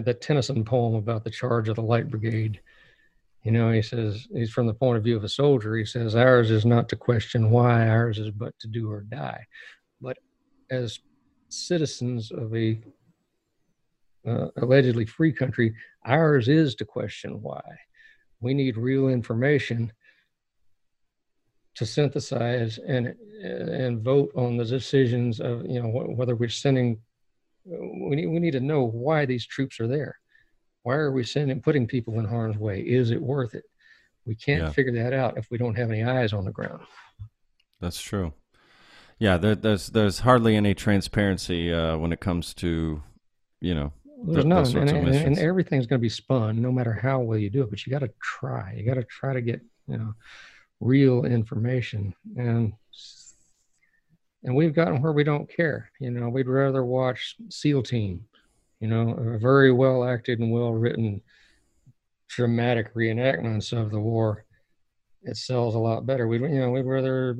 [SPEAKER 1] the Tennyson poem about the charge of the Light Brigade. You know, he says he's from the point of view of a soldier. He says ours is not to question why, ours is but to do or die. But as citizens of a uh, allegedly free country, ours is to question why we need real information to synthesize and and vote on the decisions of you know whether we're sending we need, we need to know why these troops are there. Why are we sending putting people in harm's way? Is it worth it? We can't yeah. figure that out if we don't have any eyes on the ground.
[SPEAKER 2] That's true. Yeah there, there's there's hardly any transparency uh, when it comes to you know
[SPEAKER 1] there's none, and, and, and, everything's going to be spun, no matter how well you do it. But you got to try. You got to try to get you know real information, and and we've gotten where we don't care. You know, we'd rather watch SEAL Team. You know, a very well acted and well written, dramatic reenactments of the war. It sells a lot better. We, you know, we'd rather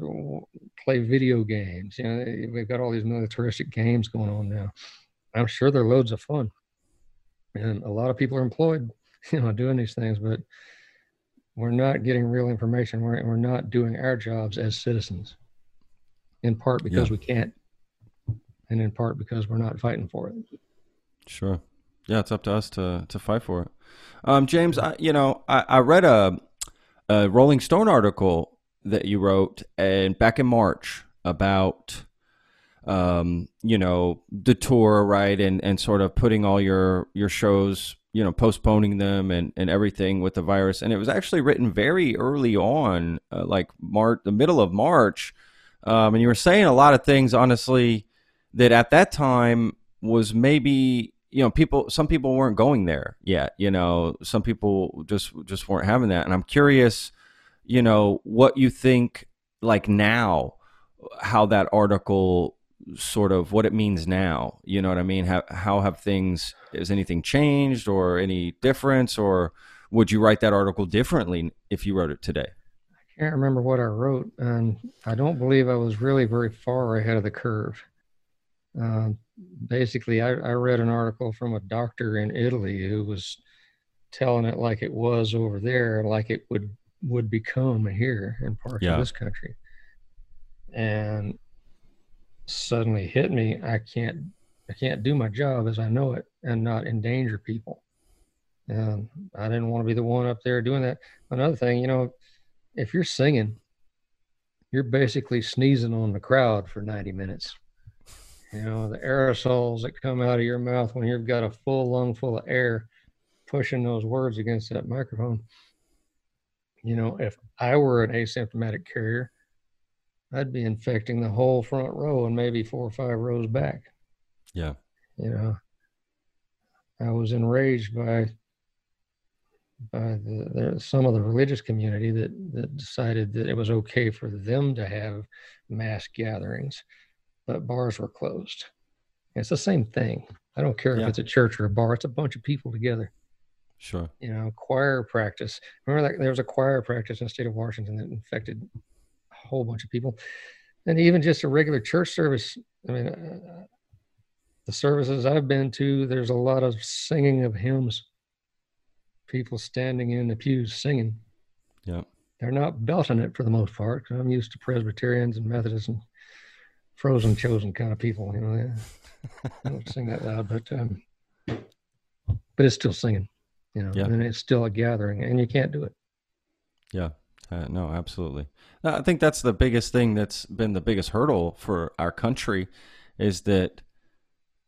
[SPEAKER 1] play video games. You know, we've got all these militaristic games going on now. I'm sure they're loads of fun and a lot of people are employed, you know, doing these things, but we're not getting real information. We're, we're not doing our jobs as citizens, in part because yeah. we can't, and in part because we're not fighting for it.
[SPEAKER 2] Sure. Yeah, it's up to us to to fight for it. Um, James, I, you know, I, I read a, a Rolling Stone article that you wrote and back in March about um, you know, the tour, right, and and sort of putting all your your shows, you know, postponing them and and everything with the virus. And it was actually written very early on, uh, like March, the middle of March, um, and you were saying a lot of things, honestly, that at that time was maybe you know people some people weren't going there yet you know some people just just weren't having that and i'm curious you know what you think like now how that article sort of what it means now. You know what I mean? How how have things? Has anything changed, or any difference, or would you write that article differently if you wrote it today?
[SPEAKER 1] I can't remember what I wrote, and I don't believe I was really very far ahead of the curve. Uh, basically, I, I read an article from a doctor in Italy who was telling it like it was over there, like it would would become here in parts yeah. of this country. And suddenly hit me, I can't I can't do my job as I know it and not endanger people. And I didn't want to be the one up there doing that. Another thing, you know, if you're singing, you're basically sneezing on the crowd for 90 minutes. You know, the aerosols that come out of your mouth when you've got a full lung full of air pushing those words against that microphone. You know, if I were an asymptomatic carrier, I'd be infecting the whole front row and maybe four or five rows back.
[SPEAKER 2] Yeah.
[SPEAKER 1] You know, I was enraged by by the, the, some of the religious community that that decided that it was okay for them to have mass gatherings, but bars were closed. it's the same thing. I don't care yeah. if it's a church or a bar; it's a bunch of people together.
[SPEAKER 2] Sure.
[SPEAKER 1] You know, choir practice. Remember that there was a choir practice in the state of Washington that infected a whole bunch of people, and even just a regular church service. I mean, uh, the services I've been to, there's a lot of singing of hymns. People standing in the pews singing.
[SPEAKER 2] Yeah.
[SPEAKER 1] They're not belting it for the most part. I'm used to Presbyterians and Methodists and frozen chosen kind of people. You know, they don't sing that loud, but um, but it's still singing you know, yeah. and it's still a gathering, and you can't do it.
[SPEAKER 2] Yeah. Uh, no, absolutely. I think that's the biggest thing that's been the biggest hurdle for our country is that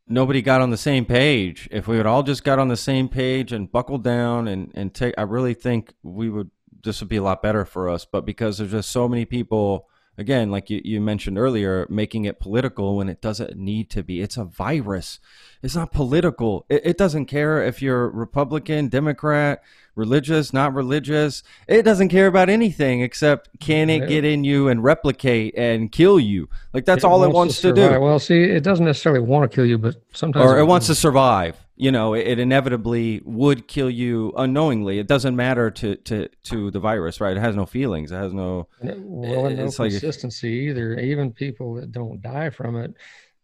[SPEAKER 2] nobody got on the same page. If we would all just got on the same page and buckled down and, and take, I really think we would, this would be a lot better for us. But because there's just so many people again, like you, you mentioned earlier, making it political when it doesn't need to be. It's a virus. It's not political. It, it, doesn't care if you're Republican, Democrat, religious, not religious. It doesn't care about anything except can it get in you and replicate and kill you. Like that's it all it wants to, to, do.
[SPEAKER 1] Well, see, it doesn't necessarily want to kill you, but sometimes
[SPEAKER 2] or it, it wants to survive you know, it, it, inevitably would kill you unknowingly. It doesn't matter to, to, to the virus, right? It has no feelings. It has no.
[SPEAKER 1] Well, no consistency like, either. Even people that don't die from it,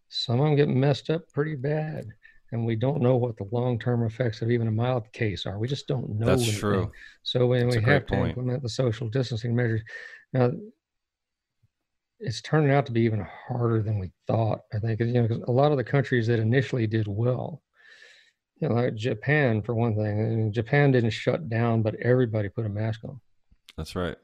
[SPEAKER 1] some of them get messed up pretty bad. And we don't know what the long term effects of even a mild case are. We just don't know.
[SPEAKER 2] That's anything. true.
[SPEAKER 1] So when That's we have to point. implement the social distancing measures, now it's turning out to be even harder than we thought. I think you know, because a lot of the countries that initially did well you know, like Japan for one thing. I mean, Japan didn't shut down, but everybody put a mask on.
[SPEAKER 2] That's right.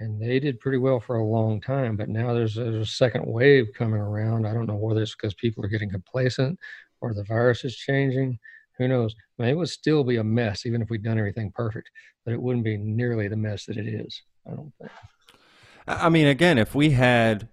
[SPEAKER 1] And they did pretty well for a long time, but now there's, there's a second wave coming around. I don't know whether it's because people are getting complacent or the virus is changing. Who knows? I mean, it would still be a mess even if we'd done everything perfect, but it wouldn't be nearly the mess that it is. I don't think.
[SPEAKER 2] I mean, again, if we had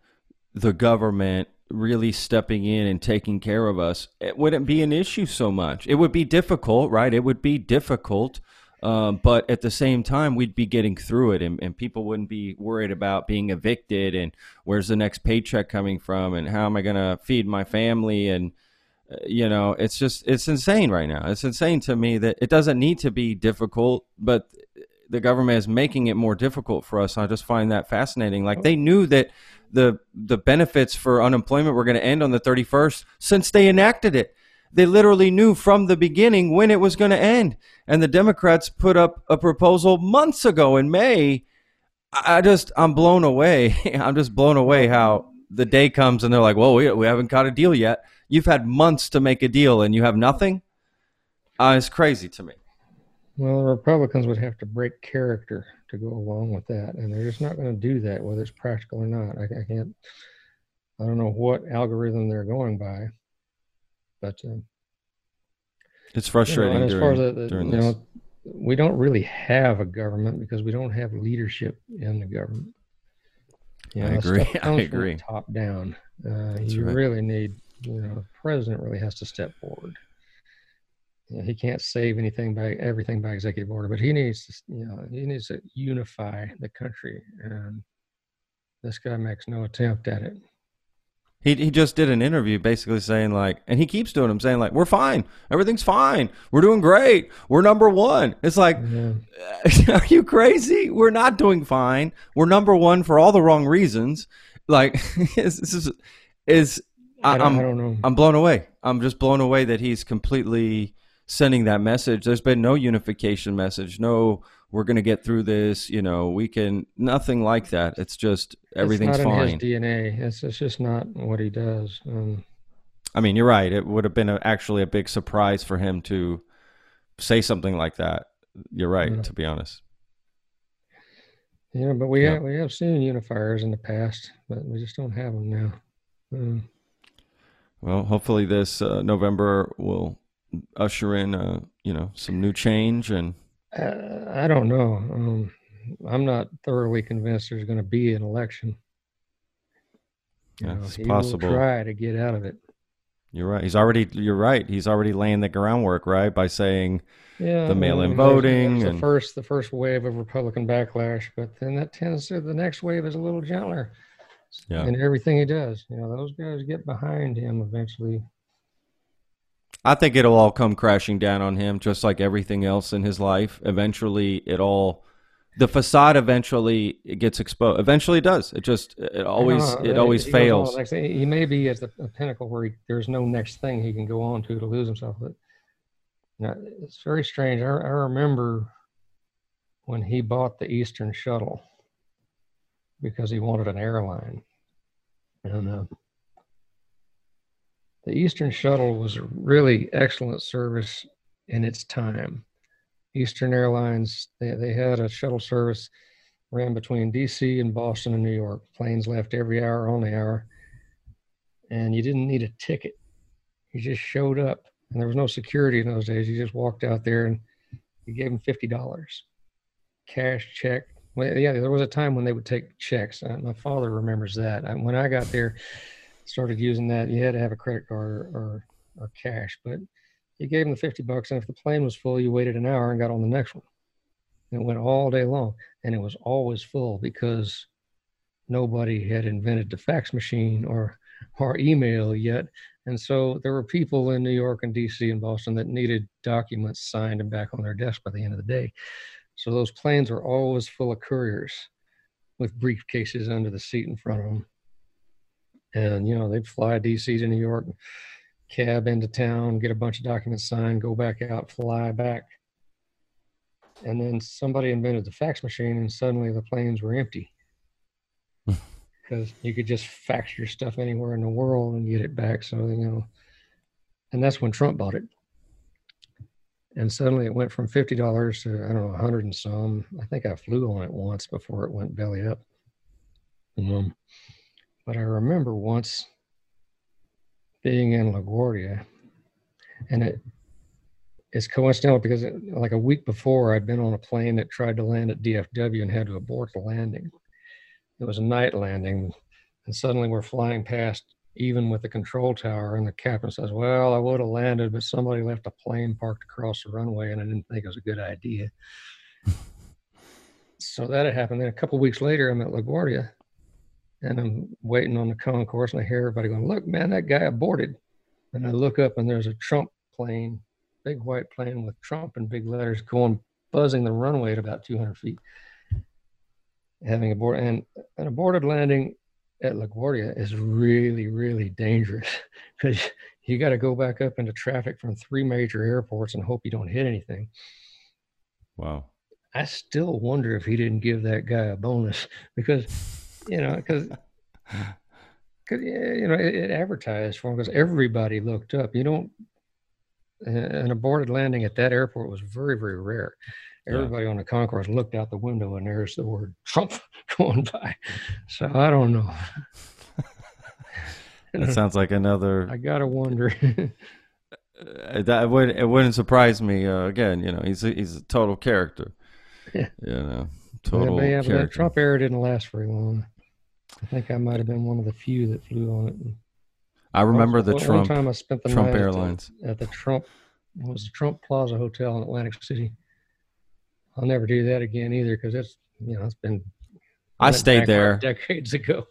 [SPEAKER 2] the government really stepping in and taking care of us, it wouldn't be an issue so much. It would be difficult, right? It would be difficult. Um, but at the same time, we'd be getting through it, and, and people wouldn't be worried about being evicted and where's the next paycheck coming from, and how am I going to feed my family, and you know, it's just it's insane right now. It's insane to me that it doesn't need to be difficult, but the government is making it more difficult for us. I just find that fascinating. Like they knew that the the benefits for unemployment were going to end on the 31st since they enacted it. They literally knew from the beginning when it was going to end. And the Democrats put up a proposal months ago in May. I just I'm blown away. I'm just blown away how the day comes and they're like, "Well, we we haven't got a deal yet. You've had months to make a deal and you have nothing." Uh, it's crazy to me.
[SPEAKER 1] Well, the Republicans would have to break character to go along with that, and they're just not going to do that, whether it's practical or not. I, I, can't. I don't know what algorithm they're going by, but um,
[SPEAKER 2] it's frustrating. You know, as during, far as the, the, you know,
[SPEAKER 1] we don't really have a government because we don't have leadership in the government.
[SPEAKER 2] Know, I agree. I agree.
[SPEAKER 1] top down, uh, you right. really need. You know, the president really has to step forward you know, he can't save anything by everything by executive order, but he needs to, you know, he needs to unify the country. And this guy makes no attempt at it.
[SPEAKER 2] He he just did an interview basically saying like, and he keeps doing them saying like, we're fine, everything's fine, we're doing great, we're number one. It's like, yeah. are you crazy? We're not doing fine. We're number one for all the wrong reasons. Like this is is I,
[SPEAKER 1] am I don't know.
[SPEAKER 2] I'm blown away. I'm just blown away that he's completely sending that message. There's been no unification message, no we're going to get through this. You know, we can nothing like that. It's just everything's
[SPEAKER 1] it's
[SPEAKER 2] not
[SPEAKER 1] fine. In his DNA. It's it's just not what he does. Um,
[SPEAKER 2] I mean, you're right. It would have been a, actually a big surprise for him to say something like that. You're right. Yeah. To be honest.
[SPEAKER 1] Yeah, but we yeah. have we have seen unifiers in the past, but we just don't have them now. Um,
[SPEAKER 2] well, hopefully this uh, November will usher in, uh, you know, some new change and
[SPEAKER 1] I don't know. Um, I'm not thoroughly convinced there's going to be an election.
[SPEAKER 2] You yeah, know, it's possible.
[SPEAKER 1] try to get out of it.
[SPEAKER 2] You're right. He's already. You're right. He's already laying the groundwork, right, by saying yeah, the mail-in I mean, voting
[SPEAKER 1] and
[SPEAKER 2] the
[SPEAKER 1] first the first wave of Republican backlash, but then that tends to the next wave is a little gentler. Yeah. And everything he does, you know, those guys get behind him eventually.
[SPEAKER 2] I think it'll all come crashing down on him, just like everything else in his life. Eventually, it all, the facade eventually it gets exposed. Eventually, it does. It just, it always, it always fails.
[SPEAKER 1] He may be at the pinnacle where he, there's no next thing he can go on to to lose himself. But you know, it's very strange. I, I remember when he bought the Eastern Shuttle because he wanted an airline, and uh, the Eastern Shuttle was a really excellent service in its time. Eastern Airlines, they, they had a shuttle service ran between DC and Boston and New York. Planes left every hour on the hour. And you didn't need a ticket. You just showed up. And there was no security in those days. You just walked out there and you gave them $50. Cash check. Well, yeah, there was a time when they would take checks. Uh, my father remembers that. When I got there, started using that, you had to have a credit card or, or, or cash. But you gave them the 50 bucks, and if the plane was full, you waited an hour and got on the next one. And it went all day long, and it was always full because nobody had invented the fax machine or or email yet. And so there were people in New York and DC and Boston that needed documents signed and back on their desk by the end of the day. So those planes were always full of couriers with briefcases under the seat in front of them and you know they'd fly DC to New York, cab into town, get a bunch of documents signed, go back out, fly back, and then somebody invented the fax machine, and suddenly the planes were empty because you could just fax your stuff anywhere in the world and get it back. So you know, and that's when Trump bought it. And suddenly it went from fifty dollars to I don't know, a hundred and some. I think I flew on it once before it went belly up. Um, but I remember once being in LaGuardia, and it it's coincidental because it, like a week before, I'd been on a plane that tried to land at DFW and had to abort the landing. It was a night landing, and suddenly we're flying past even with the control tower, and the captain says, "Well, I would have landed, but somebody left a plane parked across the runway, and I didn't think it was a good idea." so that had happened. Then a couple weeks later, I'm at LaGuardia, and I'm waiting on the concourse and I hear everybody going, look, man, that guy aborted. And I look up and there's a Trump plane, big white plane with Trump in big letters going buzzing the runway at about 200 feet, having aborted. And an aborted landing at LaGuardia is really, really dangerous because you got to go back up into traffic from three major airports and hope you don't hit anything.
[SPEAKER 2] Wow.
[SPEAKER 1] I still wonder if he didn't give that guy a bonus because you know, because you know it, it advertised for him because everybody looked up. You don't an aborted landing at that airport was very very rare. Everybody yeah. on the concourse looked out the window and there's the word Trump going by. So I don't know.
[SPEAKER 2] that sounds like another.
[SPEAKER 1] I gotta wonder.
[SPEAKER 2] That would it wouldn't surprise me. Uh, again, you know, he's a, he's a total character. Yeah. You know, total. Yeah, but yeah, but that
[SPEAKER 1] Trump era didn't last very long. I think I might have been one of the few that flew on it.
[SPEAKER 2] I remember also, the Trump time I spent the Trump night Airlines
[SPEAKER 1] at the, at the Trump was the Trump Plaza Hotel in Atlantic City. I'll never do that again either because it's you know it's been
[SPEAKER 2] I stayed there
[SPEAKER 1] decades ago.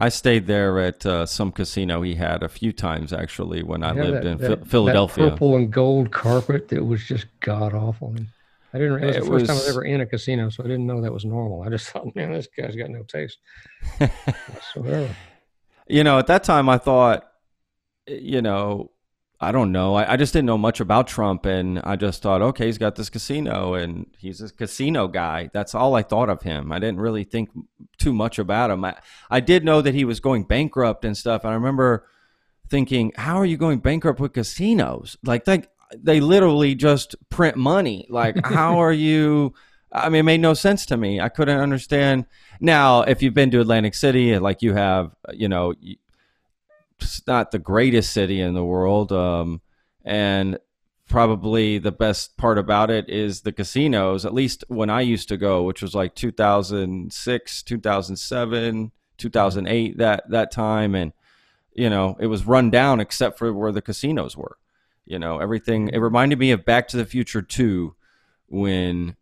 [SPEAKER 2] I stayed there at uh, some casino he had a few times actually when I
[SPEAKER 1] Yeah,
[SPEAKER 2] lived
[SPEAKER 1] that-
[SPEAKER 2] in
[SPEAKER 1] that-
[SPEAKER 2] Philadelphia.
[SPEAKER 1] That purple and gold carpet that was just god awful. I didn't. It was
[SPEAKER 2] It
[SPEAKER 1] the first time I was
[SPEAKER 2] was-
[SPEAKER 1] ever in a casino, so I didn't know that was normal. I just thought, man, this guy's got no taste. whatsoever.
[SPEAKER 2] you know, at that time I thought, you know, I don't know. I, I just didn't know much about Trump, and I just thought, okay, he's got this casino, and he's a casino guy. That's all I thought of him. I didn't really think too much about him. I, I did know that he was going bankrupt and stuff, and I remember thinking, how are you going bankrupt with casinos? Like, like they literally just print money. Like, how are you? I mean, it made no sense to me. I couldn't understand. Now, if you've been to Atlantic City, like you have, you know, it's not the greatest city in the world. Um, and probably the best part about it is the casinos, at least when I used to go, which was like 2006, 2007, 2008, that, that time. And, you know, it was run down except for where the casinos were. You know, everything, it reminded me of Back to the Future 2 when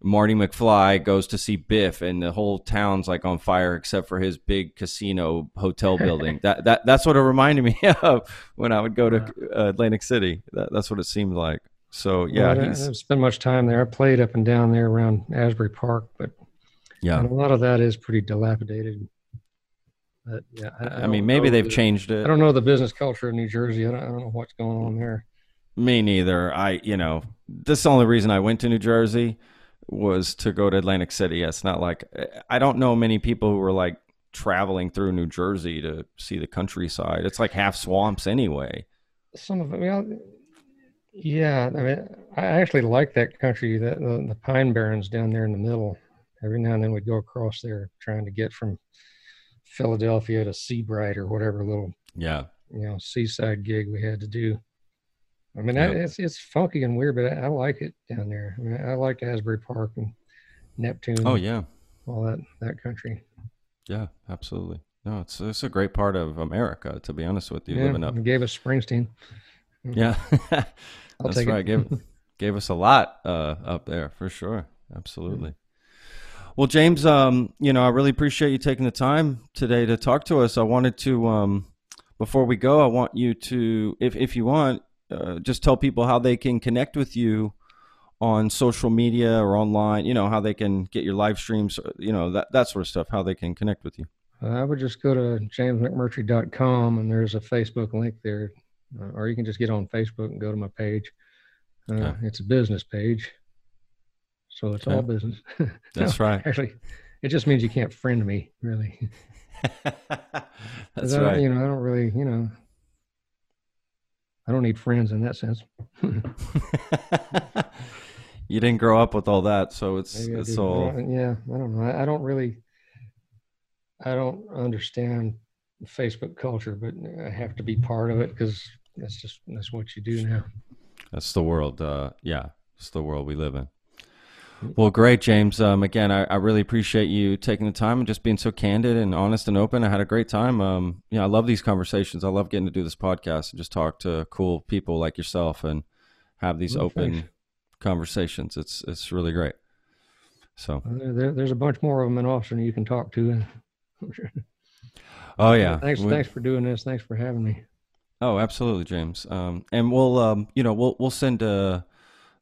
[SPEAKER 2] Marty McFly goes to see Biff, and the whole town's like on fire except for his big casino hotel building. that that that's what it reminded me of when I would go to uh, Atlantic City. That, that's what it seemed like. So yeah,
[SPEAKER 1] Well, I
[SPEAKER 2] he's
[SPEAKER 1] didn't spend much time there. I played up and down there around Asbury Park, but
[SPEAKER 2] yeah.
[SPEAKER 1] a lot of that is pretty dilapidated. But yeah, I,
[SPEAKER 2] I
[SPEAKER 1] don't
[SPEAKER 2] mean, maybe they've
[SPEAKER 1] the-
[SPEAKER 2] changed it.
[SPEAKER 1] I don't know the business culture in New Jersey. I don't, I don't know what's going on there.
[SPEAKER 2] Me neither. I you know this is the only reason I went to New Jersey was to go to Atlantic City. It's not like I don't know many people who were like traveling through New Jersey to see the countryside. It's like half swamps anyway.
[SPEAKER 1] Some of it, well, yeah. I mean, I actually like that country, the, the the Pine Barrens down there in the middle. Every now and then we'd go across there trying to get from Philadelphia to Sea Bright or whatever little
[SPEAKER 2] Yeah.
[SPEAKER 1] you know seaside gig we had to do. I mean, I, it's it's funky and weird, but I, I like it down there. I mean, I like Asbury Park and Neptune.
[SPEAKER 2] Oh yeah.
[SPEAKER 1] all that that country.
[SPEAKER 2] Yeah, absolutely. No, it's it's a great part of America, to be honest with you,
[SPEAKER 1] yeah,
[SPEAKER 2] living up.
[SPEAKER 1] gave us Springsteen.
[SPEAKER 2] Yeah, that's right.
[SPEAKER 1] it.
[SPEAKER 2] Gave gave us a lot uh, up there for sure. Absolutely. Well, James, um, you know, I really appreciate you taking the time today to talk to us. I wanted to, um, before we go, I want you to, if if you want, uh, just tell people how they can connect with you on social media or online. You know, how they can get your live streams. uh, You know, that that sort of stuff. How they can connect with you.
[SPEAKER 1] Uh, I would just go to jamesmcmurtry.com and there's a Facebook link there, uh, or you can just get on Facebook and go to my page. Uh,
[SPEAKER 2] Okay.
[SPEAKER 1] It's a business page, so it's
[SPEAKER 2] Okay.
[SPEAKER 1] all business.
[SPEAKER 2] That's
[SPEAKER 1] No,
[SPEAKER 2] right.
[SPEAKER 1] Actually, it just means you can't friend me, really.
[SPEAKER 2] That's
[SPEAKER 1] I
[SPEAKER 2] right.
[SPEAKER 1] You know, I don't really, you know, I don't need friends in that sense.
[SPEAKER 2] you didn't grow up with all that, so it's
[SPEAKER 1] Maybe
[SPEAKER 2] it's all
[SPEAKER 1] yeah, I don't know. I, I don't really, I don't understand Facebook culture, but I have to be part of it because that's just that's what you do now.
[SPEAKER 2] that's the world. Uh, yeah, it's the world we live in. Well, great, James. Um, again, I, I really appreciate you taking the time and just being so candid and honest and open. I had a great time. Um, you know, I love these conversations. I love getting to do this podcast and just talk to cool people like yourself and have these
[SPEAKER 1] Well,
[SPEAKER 2] open
[SPEAKER 1] thanks.
[SPEAKER 2] conversations. It's it's really great. So,
[SPEAKER 1] There, there- there's a bunch more of them in Austin you can talk to.
[SPEAKER 2] oh yeah,
[SPEAKER 1] Thanks,
[SPEAKER 2] We-
[SPEAKER 1] thanks for doing this. Thanks for having me.
[SPEAKER 2] Oh, absolutely, James. Um, and we'll, um, you know, we'll we'll send a,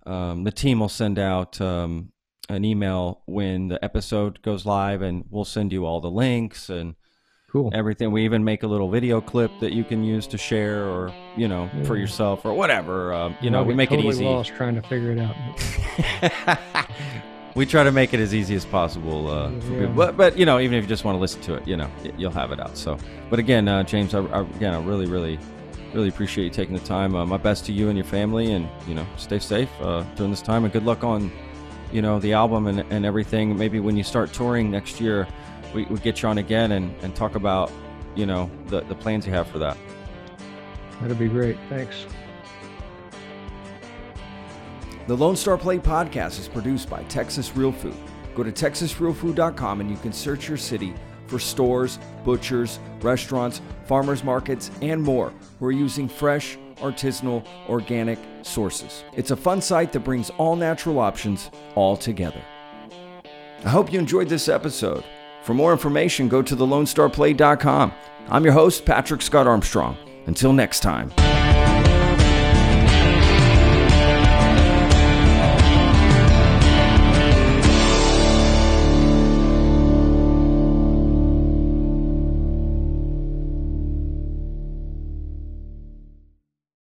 [SPEAKER 2] um, the team will send out um, an email when the episode goes live, and we'll send you all the links and
[SPEAKER 1] Cool.
[SPEAKER 2] everything. We even make a little video clip that you can use to share, or you know, for yourself or whatever. Um, you know, we make
[SPEAKER 1] totally
[SPEAKER 2] it easy.
[SPEAKER 1] Lost trying to figure it out.
[SPEAKER 2] we try to make it as easy as possible uh, for
[SPEAKER 1] Yeah.
[SPEAKER 2] But, but you know, even if you just want to listen to it, you know, you'll have it out. So, but again, uh, James, I, I, again, I really, really, really appreciate you taking the time. Uh, my best to you and your family, and you know, stay safe uh, during this time, and good luck on, you know, the album and, and everything. Maybe when you start touring next year, we, we get you on again and, and talk about, you know, the the plans you have for that.
[SPEAKER 1] That'd be great. Thanks.
[SPEAKER 2] The Lone Star Plate podcast is produced by Texas Real Food. Go to texasrealfood.com and you can search your city for stores, butchers, restaurants, farmers markets, and more who are using fresh, artisanal, organic sources. It's a fun site that brings all natural options all together. I hope you enjoyed this episode. For more information, go to thelonestarplate.com. I'm your host, Patrick Scott Armstrong. Until next time.